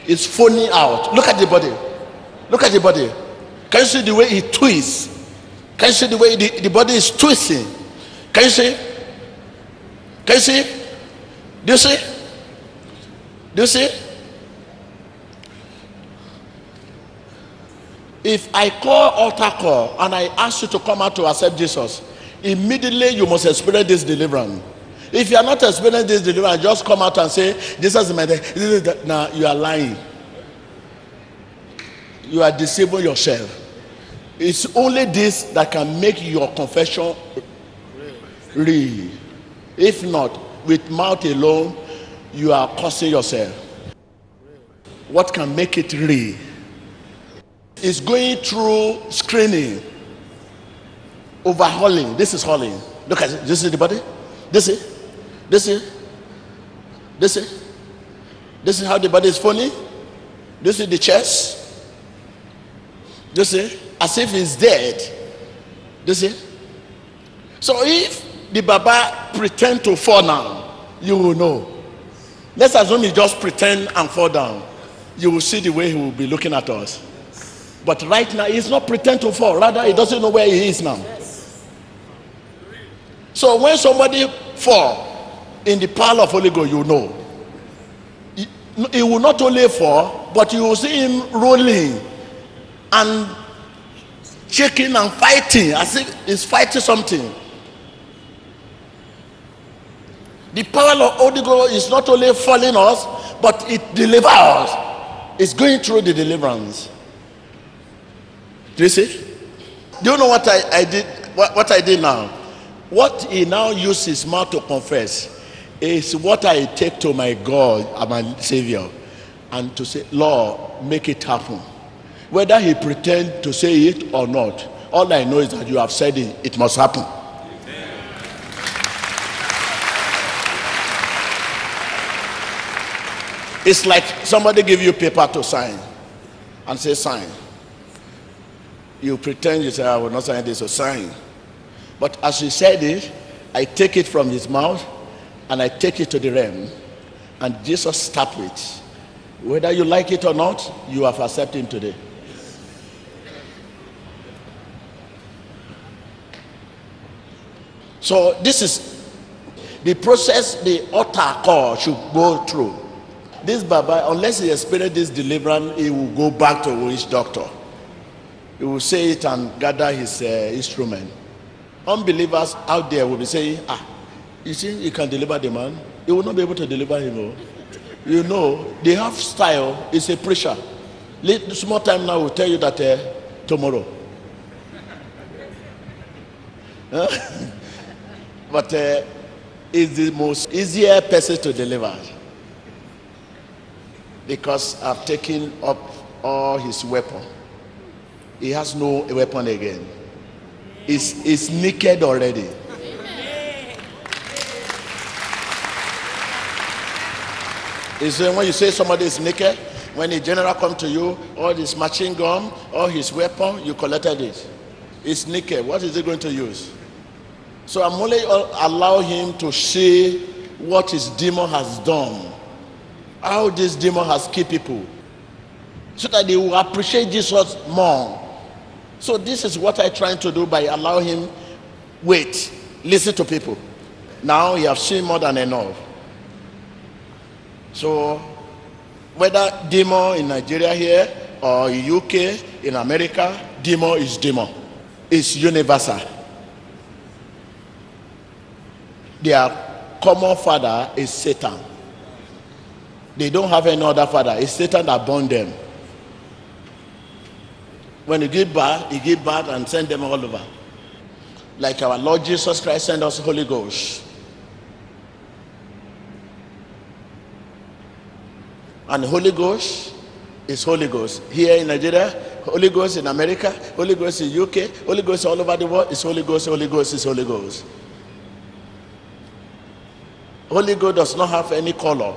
It's phoning out. Look at the body. Look at the body. Can you see the way it twists? Can you see the way the, the body is twisting? Can you see? Can you see? Do you see? Do you see? If I call altar call and I ask you to come out to accept Jesus, immediately you must experience this deliverance. If you are not experiencing this deliverance, just come out and say, Jesus is my day. This is the-" Now you are lying. You are deceiving yourself. It's only this that can make your confession real. If not, with mouth alone, you are cursing yourself. What can make it real? It's going through screening, overhauling. This is hauling. Look at it. This is the body. This is. This is. This is. This is how the body is funny. This is the chest. This is as if it's dead. This is. So if the Baba pretend to fall down, you will know. Let's assume he just pretend and fall down. You will see the way he will be looking at us. But right now, he's not pretend to fall. Rather, he doesn't know where he is now. So when somebody fall in the power of Holy Ghost, you know. He, he will not only fall, but you will see him rolling and shaking and fighting as if he's fighting something. The power of Holy Ghost is not only falling us, but it delivers us. It's going through the deliverance. Do you see? Do you know what I, I did? What, what I did now? What he now uses his mouth to confess is what I take to my God and my Savior and to say, Lord, make it happen. Whether he pretend to say it or not, all I know is that you have said it, it must happen. It's like somebody give you paper to sign and say sign. You pretend you say, I will not sign this, so sign. But as he said it, I take it from his mouth and I take it to the realm. And Jesus stopped it. Whether you like it or not, you have accepted him today. So this is the process the altar call should go through. This Baba, unless he experience this deliverance, he will go back to his doctor. He will say it and gather his uh, instrument. Unbelievers out there will be saying, ah, you see, you can deliver the man. You will not be able to deliver him. oh. You know, they have style. It's a pressure. Late, small time now will tell you that uh, tomorrow. But uh, is the most easier person to deliver because I've taken up all his weapon. He has no weapon again. He's, he's naked already. Is when you say somebody is naked, when a general come to you, all his machine gun, all his weapon, you collected it. It's naked. What is he going to use? So I'm only allow him to see what his demon has done, how this demon has killed people, so that they will appreciate Jesus more. So this is what I'm trying to do by allowing him wait, listen to people. Now he have seen more than enough. So whether demon in Nigeria here or UK, in America, demon is demon. It's universal. Their common father is Satan. They don't have any other father. It's Satan that born them. When you give birth, he give birth and send them all over. Like our Lord Jesus Christ sent us Holy Ghost. And Holy Ghost is Holy Ghost. Here in Nigeria, Holy Ghost in America, Holy Ghost in UK, Holy Ghost all over the world is Holy Ghost, Holy Ghost is Holy Ghost. Holy Ghost does not have any color.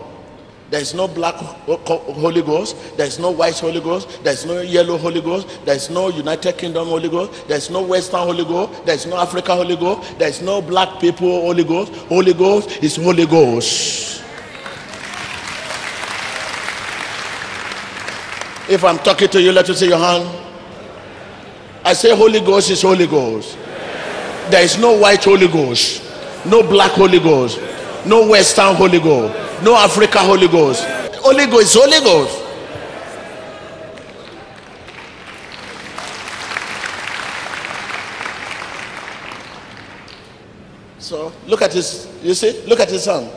There's no black Ho- Ho- Holy Ghost. There's no white Holy Ghost. There's no yellow Holy Ghost. There's no United Kingdom Holy Ghost. There's no Western Holy Ghost. There's no Africa Holy Ghost. There's no black people Holy Ghost. Holy Ghost is Holy Ghost. If I'm talking to you, let me see your hand. I say Holy Ghost is Holy Ghost. There is no white Holy Ghost, no black Holy Ghost, no Western Holy Ghost, no Africa Holy Ghost. Holy Ghost Holy Ghost. So look at his, you see, look at his son.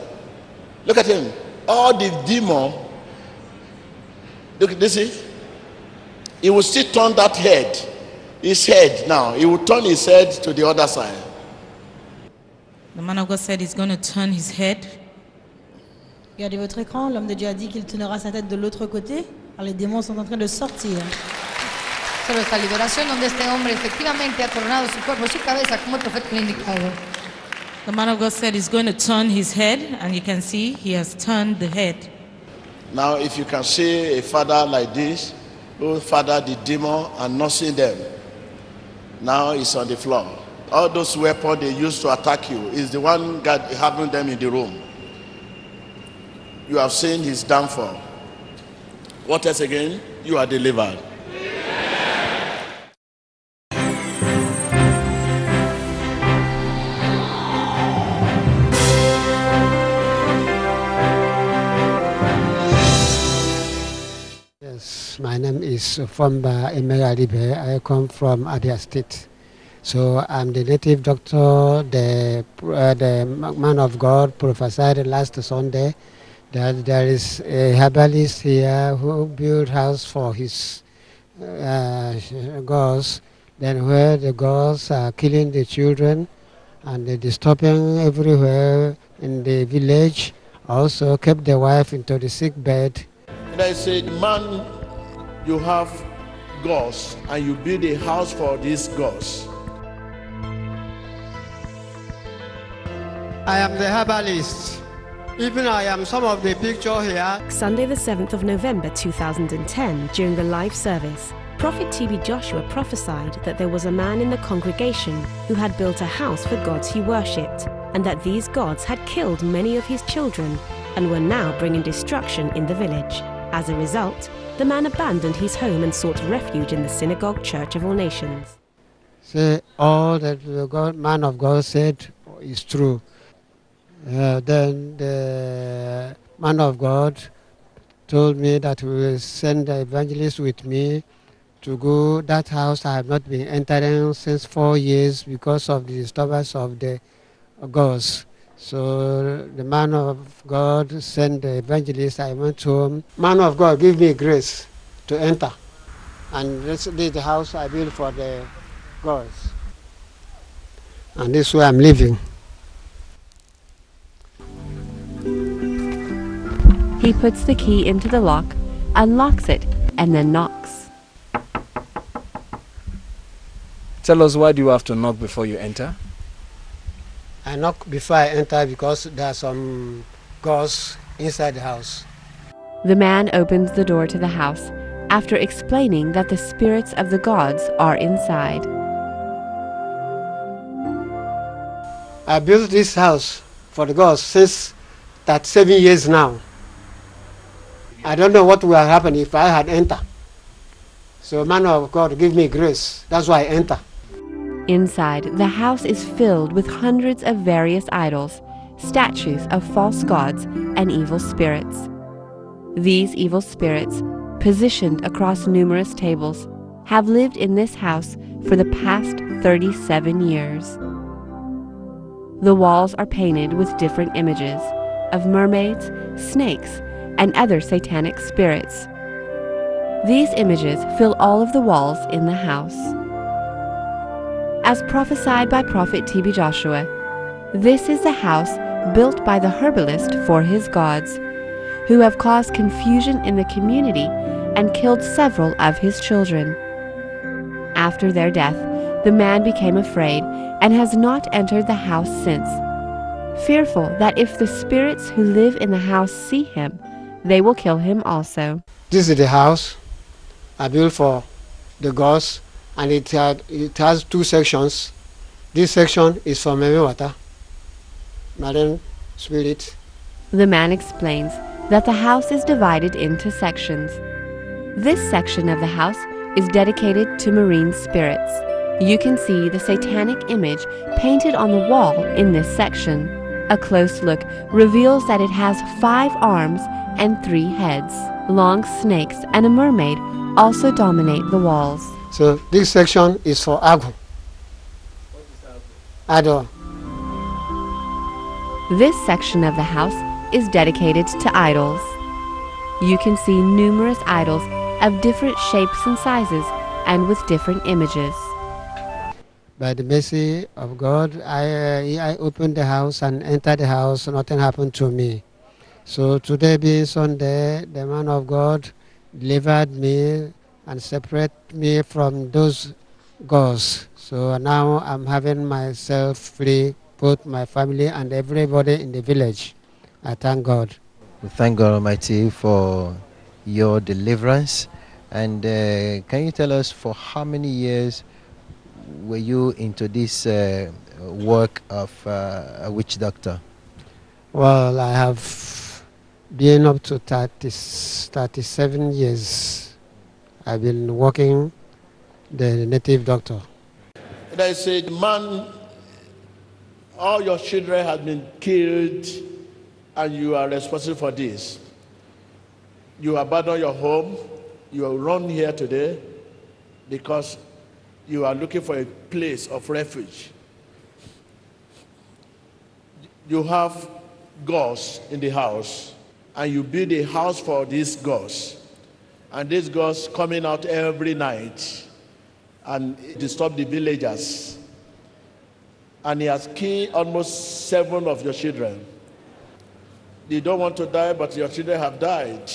Look at him. All the demon. Look this. He will still turn that head. His head now. He will turn his head to the other side. The man of God said he's going to turn his head. Regardez votre écran, l'homme de Dieu a dit qu'il tournera sa tête de l'autre côté. Alors les démons sont en train de sortir. Solo esta liberación donde este hombre efectivamente ha tornado su cuerpo y su cabeza como el profeta le ha indicado. The man of God said he's going to turn his head, and you can see he has turned the head. Now, if you can see a father like this, who father the demon and not see them, now he's on the floor. All those weapons they used to attack you is the one God having them in the room. You have seen his downfall. What else again? You are delivered. Yes, my name is Fomba Emeralibe. I come from Abia State. So I'm the native doctor. The, uh, the man of God prophesied last Sunday that there is a herbalist here who built house for his uh, gods. Then where the gods are killing the children and they're disturbing everywhere in the village. Also kept the wife into the sick bed. There is a man, you have gods, and you build a house for these gods. I am the herbalist. Even I am some of the picture here. Sunday, the 7th of November 2010, during the live service, Prophet TB Joshua prophesied that there was a man in the congregation who had built a house for gods he worshipped, and that these gods had killed many of his children and were now bringing destruction in the village. As a result, the man abandoned his home and sought refuge in the Synagogue Church of All Nations. Say all that the God, man of God said is true. Uh, then the man of God told me that he will send the evangelist with me to go that house I have not been entering since four years because of the disturbance of the gods. So the man of God sent the evangelist. I went him. Man of God, give me grace to enter. And this is the house I built for the gods. And this is where I'm living. He puts the key into the lock, unlocks it, and then knocks. Tell us why do you have to knock before you enter? I knock before I enter because there are some gods inside the house. The man opens the door to the house after explaining that the spirits of the gods are inside. I built this house for the gods since that seven years now. I don't know what would have happened if I had entered. So, man of God, give me grace. That's why I enter. Inside, the house is filled with hundreds of various idols, statues of false gods, and evil spirits. These evil spirits, positioned across numerous tables, have lived in this house for the past 37 years. The walls are painted with different images of mermaids, snakes, and other satanic spirits. These images fill all of the walls in the house. As prophesied by Prophet T.B. Joshua, this is the house built by the herbalist for his gods, who have caused confusion in the community and killed several of his children. After their death, the man became afraid and has not entered the house since, fearful that if the spirits who live in the house see him, they will kill him also. This is the house I built for the gods, and it, had, it has two sections. This section is for Mami Water, Marine Spirit. The man explains that the house is divided into sections. This section of the house is dedicated to marine spirits. You can see the satanic image painted on the wall in this section. A close look reveals that it has five arms and three heads. Long snakes and a mermaid also dominate the walls. So this section is for Agu. Ado. This section of the house is dedicated to idols. You can see numerous idols of different shapes and sizes and with different images. By the mercy of God, I, I opened the house and entered the house. Nothing happened to me. So today being Sunday, the man of God delivered me and separated me from those gods. So now I'm having myself free, both my family and everybody in the village. I thank God. We thank God Almighty for your deliverance. And uh, can you tell us for how many years were you into this uh, work of uh, a witch doctor? Well, I have been up to 30, 37 years. I've been working the native doctor. They say, man, all your children have been killed and you are responsible for this. You abandon your home, you are run here today because you are looking for a place of refuge. You have gods in the house, and you build a house for these gods. And these gods coming out every night and disturb the villagers. And he has killed almost seven of your children. You don't want to die, but your children have died.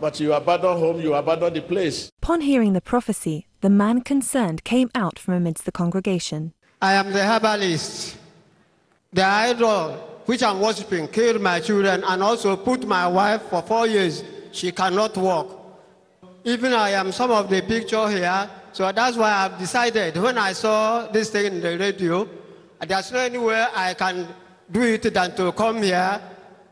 But you abandon home, you abandon the place. Upon hearing the prophecy, the man concerned came out from amidst the congregation. I am the herbalist. The idol which I'm worshiping killed my children and also put my wife for four years. She cannot walk. Even I am some of the picture here. So that's why I've decided when I saw this thing in the radio, there's no anywhere I can do it than to come here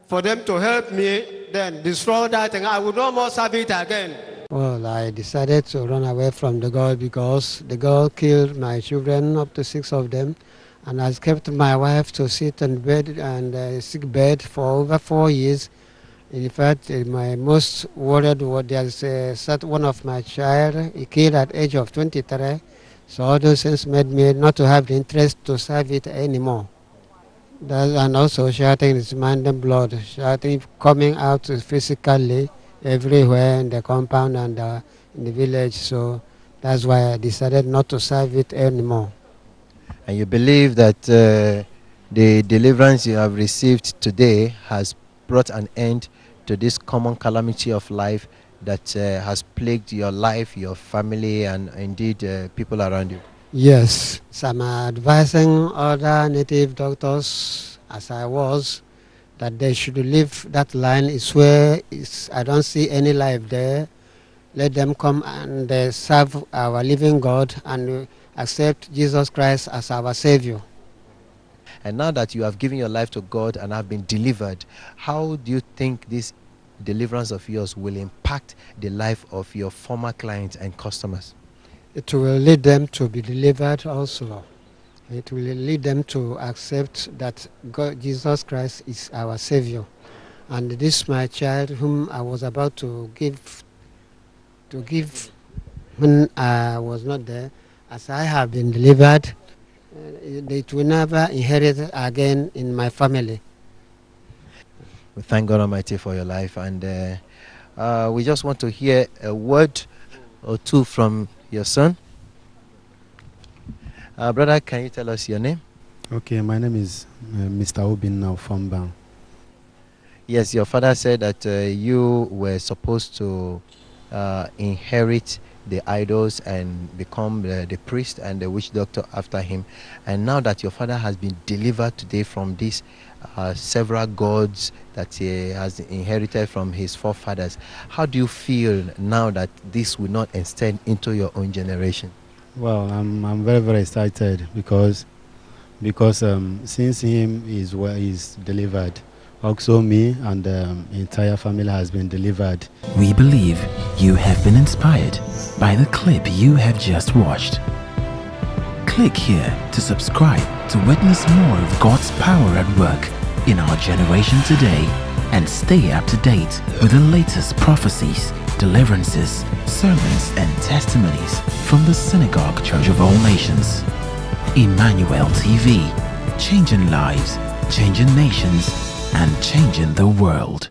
for them to help me, then destroy that thing. I would no more serve it again. Well, I decided to run away from the girl because the girl killed my children, up to six of them, and has kept my wife to sit in bed and uh, sick bed for over four years. In fact, uh, my most worried was there's uh, one of my child, he killed at age of 23. So all those things made me not to have the interest to serve it anymore. That, and also shouting is blood, shouting coming out physically everywhere in the compound and uh, in the village. So that's why I decided not to serve it anymore. And you believe that uh, the deliverance you have received today has brought an end to this common calamity of life that uh, has plagued your life, your family, and indeed uh, people around you. Yes, so I'm advising other native doctors, as I was, that they should leave that line. Is where it's, I don't see any life there. Let them come and uh, serve our living God and accept Jesus Christ as our Savior. And now that you have given your life to God and have been delivered, how do you think this deliverance of yours will impact the life of your former clients and customers? It will lead them to be delivered also. It will lead them to accept that God, Jesus Christ is our Savior. And this my child whom I was about to give to give when I was not there, as I have been delivered, it will never inherit again in my family. We thank God Almighty for your life, and uh, uh, we just want to hear a word or two from your son. Uh, brother, can you tell us your name? Okay, my name is uh, Mr. Obin now from Bang. Yes, your father said that uh, you were supposed to uh, inherit the idols and become the, the priest and the witch doctor after him. And now that your father has been delivered today from these uh, several gods that he has inherited from his forefathers, how do you feel now that this will not extend into your own generation? Well, I'm, I'm very, very excited because because um, since him is well, is delivered, also me and the um, entire family has been delivered. We believe you have been inspired by the clip you have just watched. Click here to subscribe to witness more of God's power at work in our generation today and stay up to date with the latest prophecies, deliverances, sermons, and testimonies from the Synagogue Church of All Nations. Emmanuel TV, changing lives, changing nations, and changing the world.